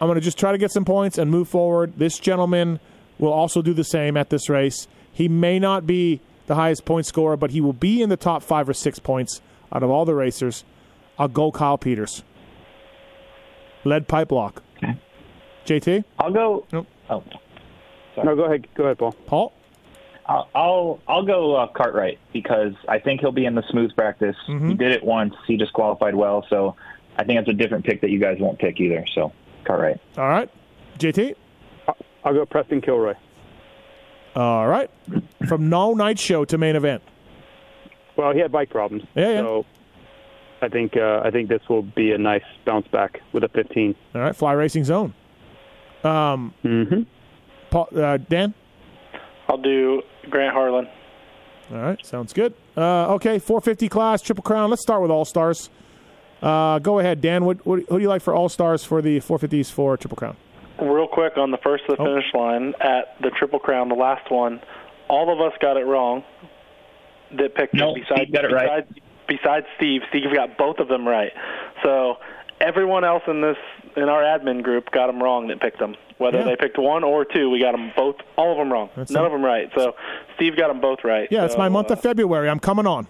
I'm going to just try to get some points and move forward. This gentleman will also do the same at this race. He may not be the highest point scorer, but he will be in the top five or six points out of all the racers. I'll go Kyle Peters. Lead pipe lock. Okay. JT? I'll go. Nope. Oh, No, go ahead. Go ahead, Paul. Paul? I'll I'll, I'll go uh, Cartwright because I think he'll be in the smooth practice. Mm-hmm. He did it once. He just qualified well, so I think that's a different pick that you guys won't pick either. So Cartwright. All right. JT? I'll go Preston Kilroy. All right. From no night show to main event. Well, he had bike problems. Yeah, yeah. So I think uh, I think this will be a nice bounce back with a 15. All right. Fly Racing Zone. Um, Mm-hmm. Paul, uh, Dan? I'll do Grant Harlan. All right, sounds good. Uh, okay, 450 class, Triple Crown. Let's start with All Stars. Uh, go ahead, Dan. What, what, who do you like for All Stars for the 450s for Triple Crown? Real quick on the first of the Oh. finish line at the Triple Crown, the last one, all of us got it wrong. That picked No, it besides, Steve got it right. besides, besides Steve. Steve got both of them right. So everyone else in this in our admin group got them wrong that picked them. Whether Yeah. they picked one or two, we got them both, all of them wrong. That's None it. of them right. So Steve got them both right. Yeah, it's my month uh, of February. I'm coming on.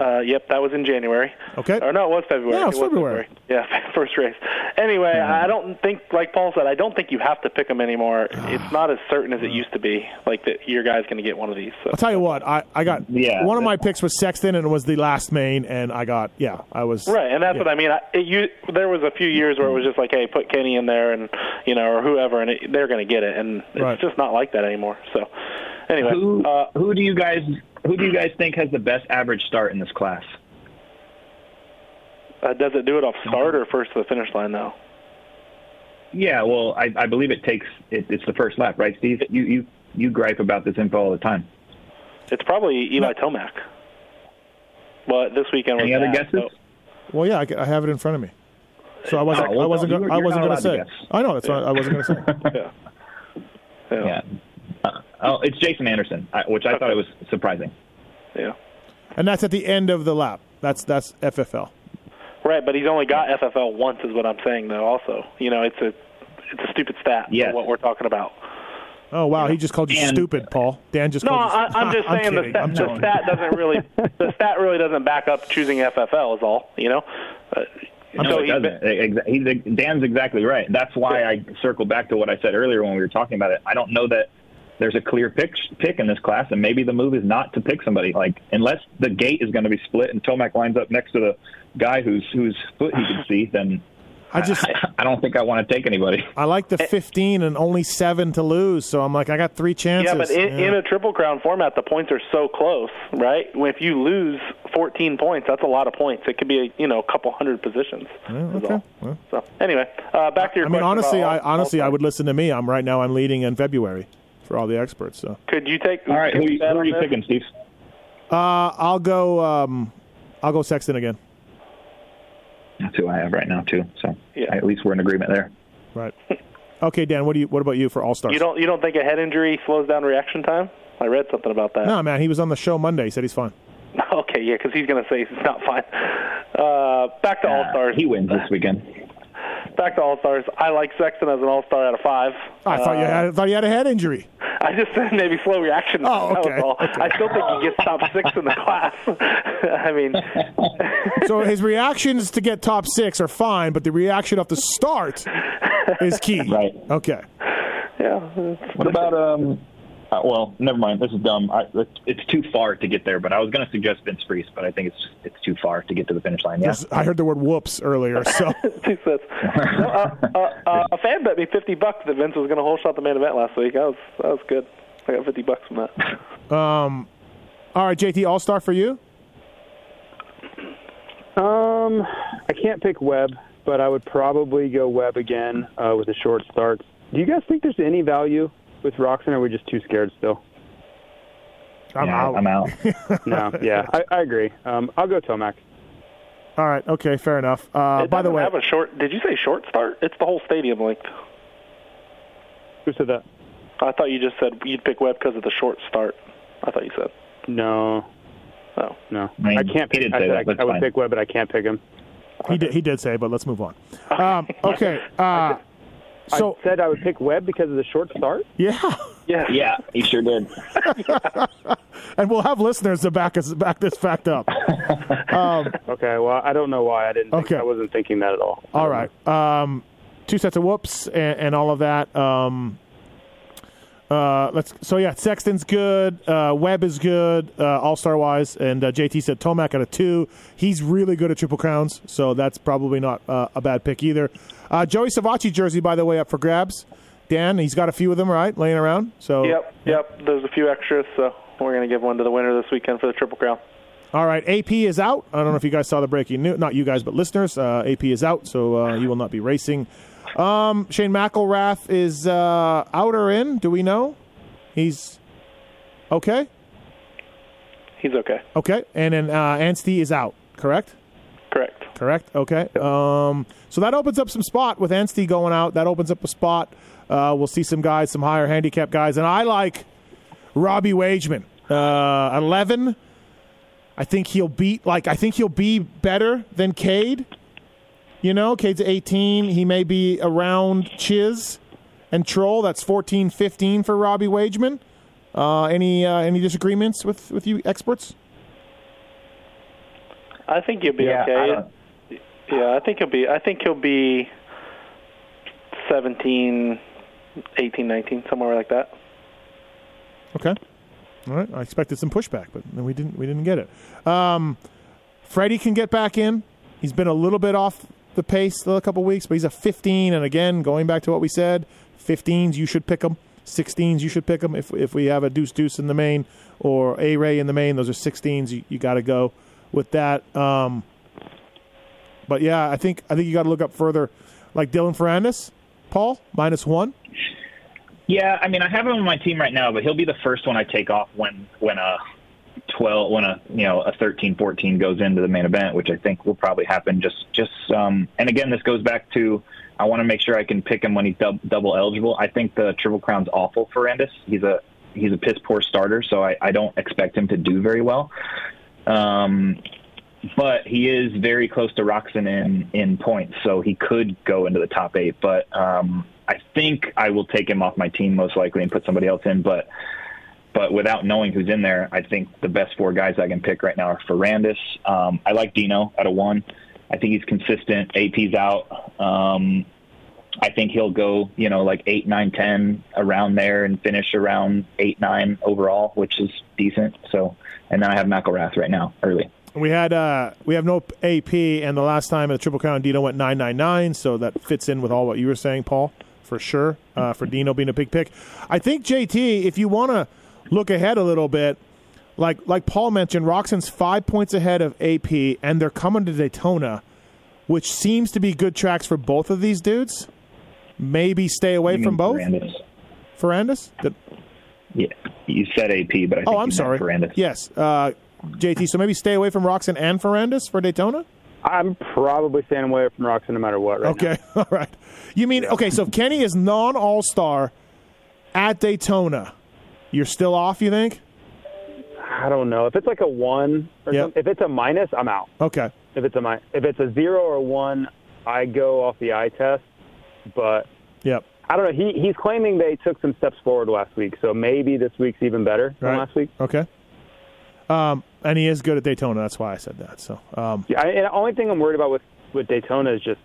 Uh, yep, that was in January. Okay. Or no, it was February. Yeah, it was February. Yeah, first race. Anyway, I don't think, like Paul said, I don't think you have to pick them anymore. it's not as certain as it used to be. Like that, your guy's going to get one of these. So. I'll tell you what, I, I got Yeah, one of my picks was Sexton and it was the last main, and I got yeah, I was Right, and that's yeah. what I mean. I, it, you, there was a few years where it was just like, hey, put Kenny in there, and you know, or whoever, and it, they're going to get it, and it's Right. just not like that anymore. So, anyway, Who uh, who do you guys who do you guys think has the best average start in this class? uh, does it do it off start or first to the finish line though? Yeah, well, I, I believe it takes it, it's the first lap, right, Steve? You you you gripe about this info all the time. It's probably Eli Tomac. Well, this weekend. Any other that, guesses? so- Well, yeah, I, I have it in front of me. So I wasn't. Oh, well, I wasn't. you Gonna, I wasn't going to say. I know that's what I wasn't going to say. yeah. Yeah. Yeah. Oh, it's Jason Anderson, which I thought it was surprising. yeah. And that's at the end of the lap. That's that's FFL. Right, but he's only got FFL once, is what I'm saying. Though, also, you know, it's a it's a stupid stat. for what we're talking about. Oh wow, he just called you And- stupid, Paul. Dan just No, called I, you. I'm just saying the kidding. stat, I'm the joking. stat doesn't really the stat really doesn't back up choosing FFL. Is all you know. Uh, No, so it he's doesn't. been- Exa- He's, Dan's exactly right. That's why I circle back to what I said earlier when we were talking about it. I don't know that there's a clear pick pick in this class, and maybe the move is not to pick somebody. Like unless the gate is going to be split and Tomac lines up next to the guy whose whose foot he can see, then I just I, I don't think I want to take anybody. I like the 15 and only seven to lose, so I'm like I got three chances. Yeah, but in, in a triple crown format, the points are so close, right? If you lose 14 points, that's a lot of points. It could be a you know a couple hundred positions. is okay. Well. So anyway, uh, back to your. I mean, honestly, I about all- honestly I would listen to me. I'm right now. I'm leading in February for all the experts. So Could you take? All right, who, could you- bet who are you this? picking, Steve? uh, I'll go. Um, I'll go Sexton again. That's who I have right now too. So Yeah. at least we're in agreement there. Right. Okay, Dan. What do you? What about you for All Stars? You don't you don't think a head injury slows down reaction time? I read something about that. No, man. He was on the show Monday. He said he's fine. Okay, yeah, because he's going to say he's not fine. Uh, back to All Stars. He wins this weekend. Back to All Stars. I like Sexton as an All Star out of five. I thought you Uh, had. I thought you had a head injury. I just said maybe slow reaction. Oh, That okay, was all. okay. I still think he gets top six in the class. I mean, So his reactions to get top six are fine, but the reaction off the start is key. Right. Okay. yeah. What about um? Uh, well, never mind. This is dumb. I, it's too far to get there. But I was going to suggest Vince Friese, but I think it's it's too far to get to the finish line. Yeah. I heard the word "whoops" earlier. So Two sets. No, uh, uh, uh, a fan bet me fifty bucks that Vince was going to whole shot the main event last week. That was that was good. I got fifty bucks from that. Um, all right, JT, All Star for you. Um, I can't pick Webb, but I would probably go Webb again uh, with a short start. Do you guys think there's any value with Roczen, or are we just too scared still? I'm Yeah, out. I'm out. No, yeah, I, I agree. Um, I'll go Tomac. All right. Okay. Fair enough. Uh, it by the doesn't way, have a short. Did you say short start? It's the whole stadium length. Who said that? I thought you just said you'd pick Webb because of the short start. I thought you said. No, Oh. no, I mean, I can't he pick. did I, say said that. I, I would pick Webb, but I can't pick him. he did. He did say, but let's move on. Um, okay. Uh, so I said I would pick Webb because of the short start. yeah, Yes. Yeah, he sure did. and we'll have listeners to back us back this fact up. Okay, well, I don't know why I didn't. Think, Okay. I wasn't thinking that at all. All right. Um, two sets of whoops and, and all of that. Um, uh, let's. So yeah, Sexton's good. Uh, Webb is good. Uh, all star wise, and uh, JT said Tomac at a two. He's really good at triple crowns, so that's probably not uh, a bad pick either. Uh, Joey Savatgy jersey, by the way, up for grabs. Dan, he's got a few of them right laying around. So Yep. Yep. There's a few extras, so we're going to give one to the winner this weekend for the Triple Crown. All right, AP is out. I don't know if you guys saw the breaking news. Not you guys, but listeners. Uh, AP is out, so uh, he will not be racing. Um, Shane McElrath is uh, out or in? Do we know? He's okay. He's okay. Okay, and then uh, Anstie is out. Correct. Correct. Correct. Okay. Um, so that opens up some spot with Anstie going out. That opens up a spot. Uh, we'll see some guys, some higher handicap guys, and I like Robbie Wageman. Uh, Eleven. I think he'll beat. Like I think he'll be better than Cade. You know, Cade's 18. He may be around Chiz and Troll. That's 14, 15 for Robbie Wageman. Uh, any uh, any disagreements with with you experts? I think you'll be Yeah, okay. don't- Yeah, I think he'll be. I think he'll be 17, 18, 19, somewhere like that. Okay. All right. I expected some pushback, but we didn't. We didn't get it. Um, Freddie can get back in. He's been a little bit off the pace the couple weeks, but he's a 15. And again, going back to what we said, 15s you should pick them. 16s you should pick them. If if we have a deuce deuce in the main or a ray in the main, those are 16s. You, you got to go with that. Um, but yeah, I think I think you got to look up further, like Dylan Ferrandis, Paul minus one. Yeah, I mean, I have him on my team right now, but he'll be the first one I take off when when a 12 when a you know a 13 14 goes into the main event, which I think will probably happen. Just just um, and again, this goes back to I want to make sure I can pick him when he's dub- double eligible. I think the Triple Crown's awful for Endis. He's a he's a piss poor starter, so I, I don't expect him to do very well. Um, but he is very close to Roczen in in points, so he could go into the top eight. But um, I think I will take him off my team most likely and put somebody else in. But but without knowing who's in there, I think the best four guys I can pick right now are Ferrandis. Um, I like Dino at a one. I think he's consistent. AP's out. Um, I think he'll go, you know, like eight, nine, ten around there and finish around eight, nine overall, which is decent. So, and then I have McElrath right now early. We had uh, we have no AP, and the last time in the Triple Crown, Dino went nine nine nine, so that fits in with all what you were saying, Paul, for sure. Uh, for Dino being a big pick, I think JT, if you want to look ahead a little bit, like like Paul mentioned, Roczen's five points ahead of AP, and they're coming to Daytona, which seems to be good tracks for both of these dudes. Maybe stay away You from mean both. Ferrandis. Ferrandis. Did- Yeah, you said AP, but I think oh, I'm meant sorry. Ferrandis. Yes, uh, JT. So maybe stay away from Roczen and Ferrandis for Daytona. I'm probably staying away from Roczen no matter what. Right Okay, all right. You mean okay? So if Kenny is non All Star at Daytona, you're still off. You think? I don't know if it's like a one or Yep. something. If it's a minus, I'm out. Okay, If it's a mi- if it's a zero or a one, I go off the eye test. But yep. I don't know. He he's claiming they took some steps forward last week, so maybe this week's even better than Right. last week. Okay. Um, and he is good at Daytona. That's why I said that. So, um, Yeah, I, and the only thing I'm worried about with with Daytona is just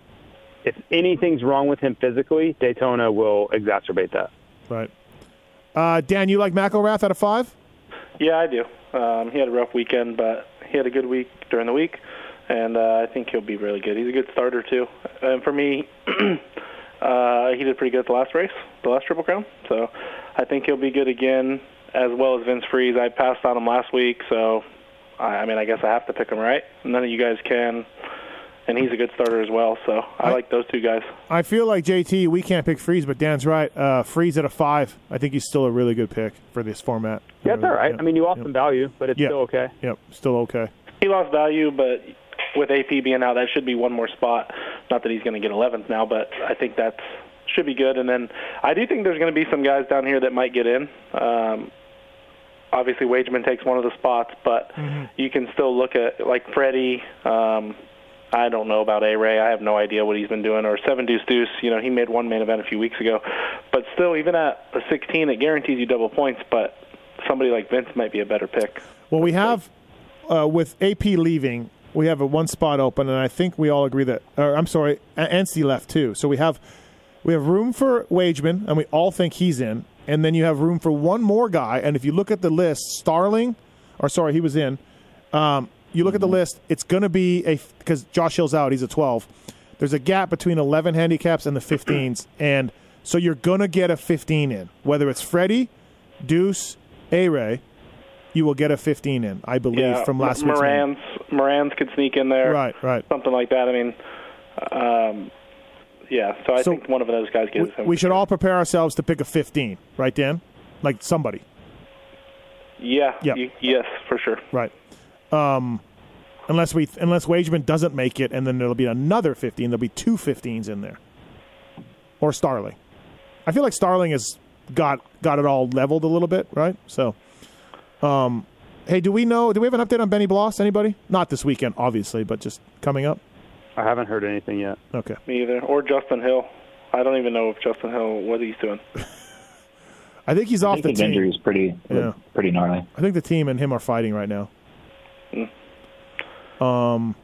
if anything's wrong with him physically, Daytona will exacerbate that. right. Uh, Dan, you like McElrath out of five? Yeah, I do. Um, he had a rough weekend, but he had a good week during the week, and uh, I think he'll be really good. He's a good starter too. And for me, uh, he did pretty good at the last race, the last Triple Crown. So I think he'll be good again, as well as Vince Friese. I passed on him last week, so I, I mean, I guess I have to pick him, right? None of you guys can, and he's a good starter as well. So I, I- like those two guys. I feel like JT. We can't pick Friese, but Dan's right. Uh, Friese at a five. I think he's still a really good pick for this format. Yeah, it's all right. Yep. I mean, you lost Yep. some value, but it's Yeah. still okay. Yep, still okay. He lost value, but with AP being out, that should be one more spot. Not that he's going to get 11th now, but I think that's should be good. And then I do think there's going to be some guys down here that might get in. Um, obviously, Wageman takes one of the spots, but you can still look at like Freddie. Um, I don't know about A Ray. I have no idea what he's been doing. Or Seven Deuce Deuce. You know, he made one main event a few weeks ago, but still, even at a 16, it guarantees you double points. But somebody like Vince might be a better pick. Well, we have uh, with AP leaving, we have a one spot open, and I think we all agree that. Or I'm sorry, Anstie left too. So we have we have room for Wageman, and we all think he's in. And then you have room for one more guy. And if you look at the list, Starling, or sorry, he was in. Um, you look at the list; it's going to be a because Josh Hill's out; he's a 12. There's a gap between 11 handicaps and the 15s, and so you're going to get a 15 in, whether it's Freddie, Deuce, A Ray you will get a 15 in, I believe, Yeah, from last week's Moran's Moran's could sneak in there. Right, right. Something like that. I mean, um, yeah. So I So think one of those guys gets We, him. we should all prepare ourselves to pick a 15, right, Dan? Like somebody, Yeah. Yeah. y- yes, for sure. right? Um, unless we, unless Wageman doesn't make it, and then there'll be another 15. There'll be two 15s in there, or Starling. I feel like Starling has got got it all leveled a little bit, right? So, um, hey, do we know? Do we have an update on Benny Bloss? Anybody? Not this weekend, obviously, but just coming up. I haven't heard anything yet. Okay. Me either. Or Justin Hill. I don't even know if Justin Hill what he's doing. I think he's I off think the his team. injury is pretty Yeah. pretty gnarly. I think the team and him are fighting right now. Um,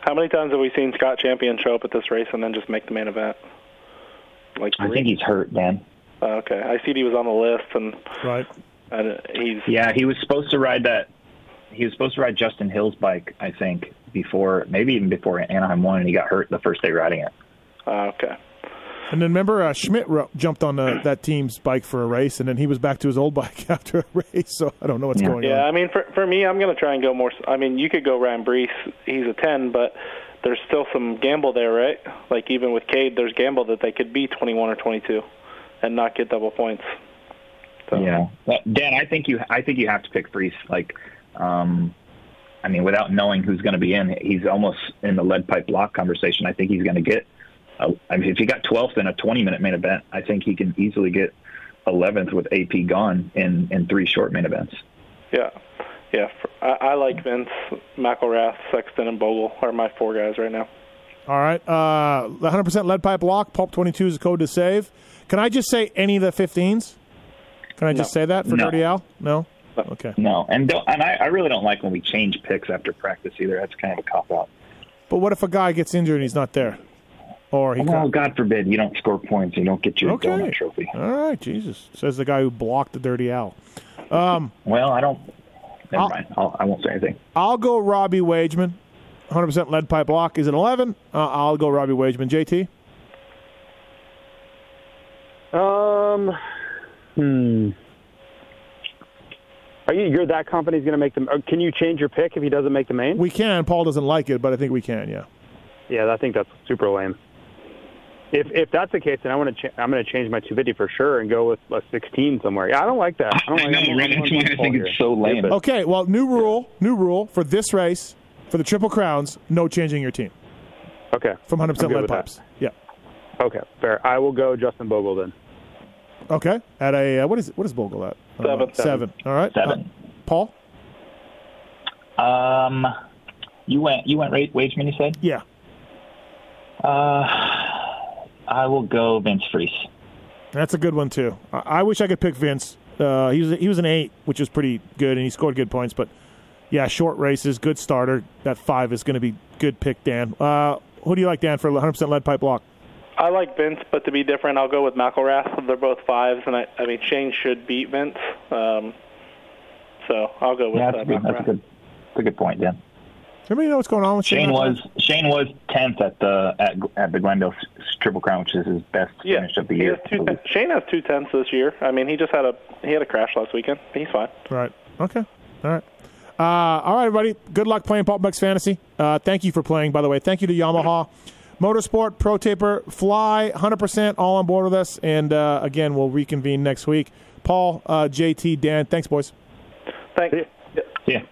How many times have we seen Scott Champion show up at this race and then just make the main event? Like I think he's hurt, Dan. Uh, okay, I see he was on the list, and right. and he's Yeah, he was supposed to ride that. He was supposed to ride Justin Hill's bike, I think, before maybe even before Anaheim won, and he got hurt the first day riding it. uh, okay. And then remember, uh, Schmidt ro- jumped on the, that team's bike for a race, and then he was back to his old bike after a race. So I don't know what's Yeah. going Yeah, on. Yeah, I mean, for for me, I'm going to try and go more. I mean, you could go Ryan Breece. He's a 10, but there's still some gamble there, right? Like even with Cade, there's gamble that they could be 21 or 22 and not get double points. So, Yeah, But, Dan, I think you. I think you have to pick Friese. Like, um, I mean, without knowing who's going to be in, he's almost in the lead pipe block conversation. I think he's going to get. I mean, if he got 12th in a 20-minute main event, I think he can easily get 11th with AP gone in in three short main events. yeah, yeah. I, I like Vince, McElrath, Sexton, and Bogle are my four guys right now. All right. Uh, 100% lead pipe lock. Pulp 22 is the code to save. Can I just say any of the 15s? Can I just No. say that for No. Dirty Al? No? No. Okay. No, and don't, and I, I really don't like when we change picks after practice either. That's kind of a cop out. But what if a guy gets injured and he's not there? Or he Well, comes. God forbid you don't score points, you don't get your Okay. donut trophy. All right, Jesus. Says the guy who blocked the Dirty Al. Well, I don't. Never I'll- mind. I'll, I won't say anything. I'll go Robbie Wageman. 100% lead pipe block is an 11. Uh, I'll go Robbie Wageman. JT? Um, hmm. Are you? You're that company's going to make them? Can you change your pick if he doesn't make the main? We can. Paul doesn't like it, but I think we can, yeah. Yeah, I think that's super lame. If if that's the case, then I want to. Cha- I'm going to change my 250 for sure and go with a 16 somewhere. Yeah, I don't like that. I don't I like know, I'm- right? I'm That's why I think here. it's so lame. Stupid. Okay, well, new rule, new rule for this race, for the Triple Crowns, no changing your team Okay. from 100% lead with that. pipes. Yeah. Okay. Fair. I will go Justin Bogle then. Okay. At a, uh, what is what is Bogle at? Uh, Seven. seven. All right. Seven. Uh, Paul? Um, you went. You went. Ra- Wageman. You said. Yeah. Uh, I will go Vince Friese. That's a good one, too. I, I wish I could pick Vince. Uh, he was he was an eight, which is pretty good, and he scored good points. But yeah, short races, good starter. That five is going to be good pick, Dan. Uh, who do you like, Dan, for 100% lead pipe block? I like Vince, but to be different, I'll go with McElrath. They're both fives, and I, I mean Shane should beat Vince. Um, so I'll go with Yeah, uh, that's a good. That's a good. That's a good point, Dan. Everybody know what's going on with Shane? Shane was Shane was tenth at the at, at the Glendale Triple Crown, which is his best Yeah, finish of the year. has two, Shane has two tenths this year. I mean, he just had a he had a crash last weekend. He's fine. Right. Okay. All right. Uh, all right, everybody. Good luck playing PulpMX Fantasy. Uh, thank you for playing, by the way. Thank you to Yamaha, Motosport, Pro Taper, Fly, 100% all on board with us. And uh, again, we'll reconvene next week. Paul, uh, JT, Dan, thanks, boys. Thanks. Yeah.